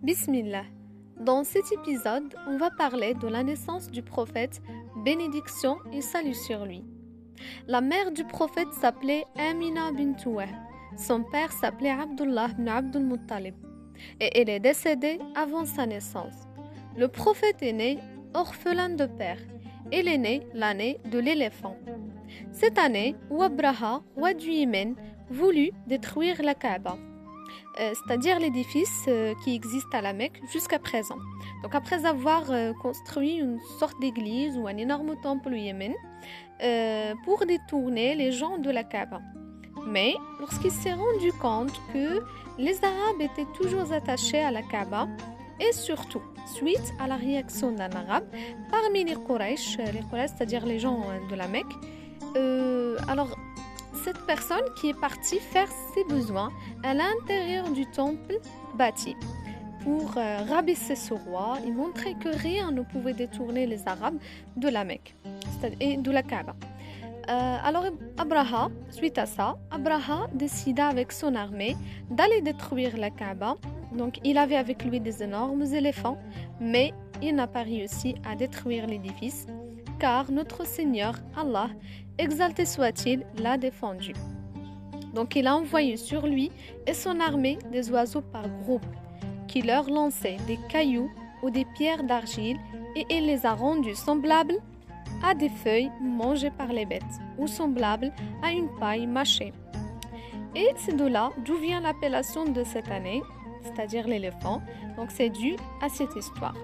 Bismillah. Dans cet épisode, on va parler de la naissance du prophète, bénédiction et salut sur lui. La mère du prophète s'appelait Amina bint Son père s'appelait Abdullah ibn Abdul Muttalib et elle est décédée avant sa naissance. Le prophète est né orphelin de père. Il est né l'année de l'éléphant. Cette année, Wabraha, roi du Yémen, voulut détruire la Kaaba. Euh, c'est-à-dire l'édifice euh, qui existe à la Mecque jusqu'à présent. Donc après avoir euh, construit une sorte d'église ou un énorme temple au Yémen pour détourner les gens de la Kaaba. Mais lorsqu'il s'est rendu compte que les Arabes étaient toujours attachés à la Kaaba, et surtout, suite à la réaction d'un Arabe parmi les Quraysh, les Quraysh c'est-à-dire les gens de la Mecque, alors cette personne qui est partie faire ses besoins à l'intérieur du temple bâti pour euh, rabaisser ce roi et montrer que rien ne pouvait détourner les Arabes de la Mecque et de la Kaaba. Euh, alors Abraha, suite à ça, Abraha décida avec son armée d'aller détruire la Kaaba. Donc il avait avec lui des énormes éléphants, mais il n'a pas réussi à détruire l'édifice car notre Seigneur Allah, exalté soit-il, l'a défendu. Donc il a envoyé sur lui et son armée des oiseaux par groupe, qui leur lançaient des cailloux ou des pierres d'argile, et il les a rendus semblables à des feuilles mangées par les bêtes, ou semblables à une paille mâchée. Et c'est de là d'où vient l'appellation de cette année, c'est-à-dire l'éléphant. Donc c'est dû à cette histoire.